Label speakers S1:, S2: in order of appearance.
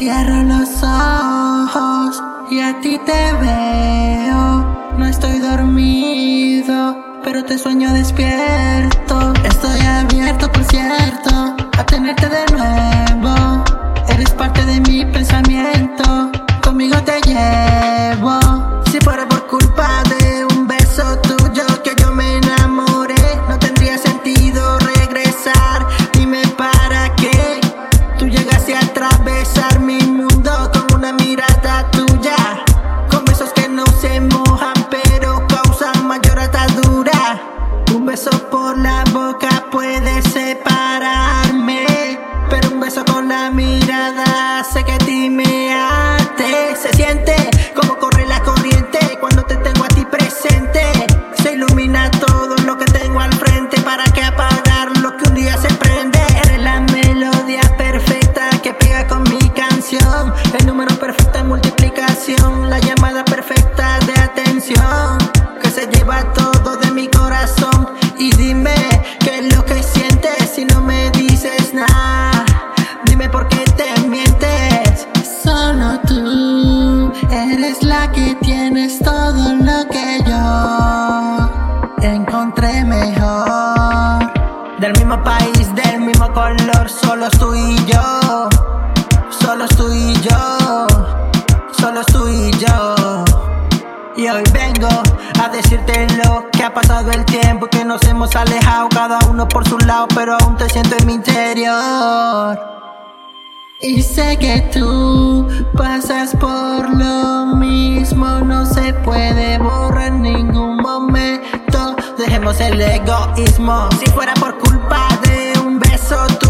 S1: Cierro los ojos y a ti te veo. No estoy dormido, pero te sueño despierto. Estoy abierto, por cierto, por la boca puede separarme, pero un beso con la mirada hace que ti me ate. Se siente eres la que tienes todo lo que yo encontré mejor. Del mismo país, del mismo color, solo tú y yo. Solo tú y yo. Solo tú y yo. Y hoy vengo a decirte lo que ha pasado el tiempo, que nos hemos alejado cada uno por su lado, pero aún te siento en mi interior. Y sé que tú pasas por lo mismo, no se puede borrar ningún momento. Dejemos el egoísmo. Si fuera por culpa de un beso tuyo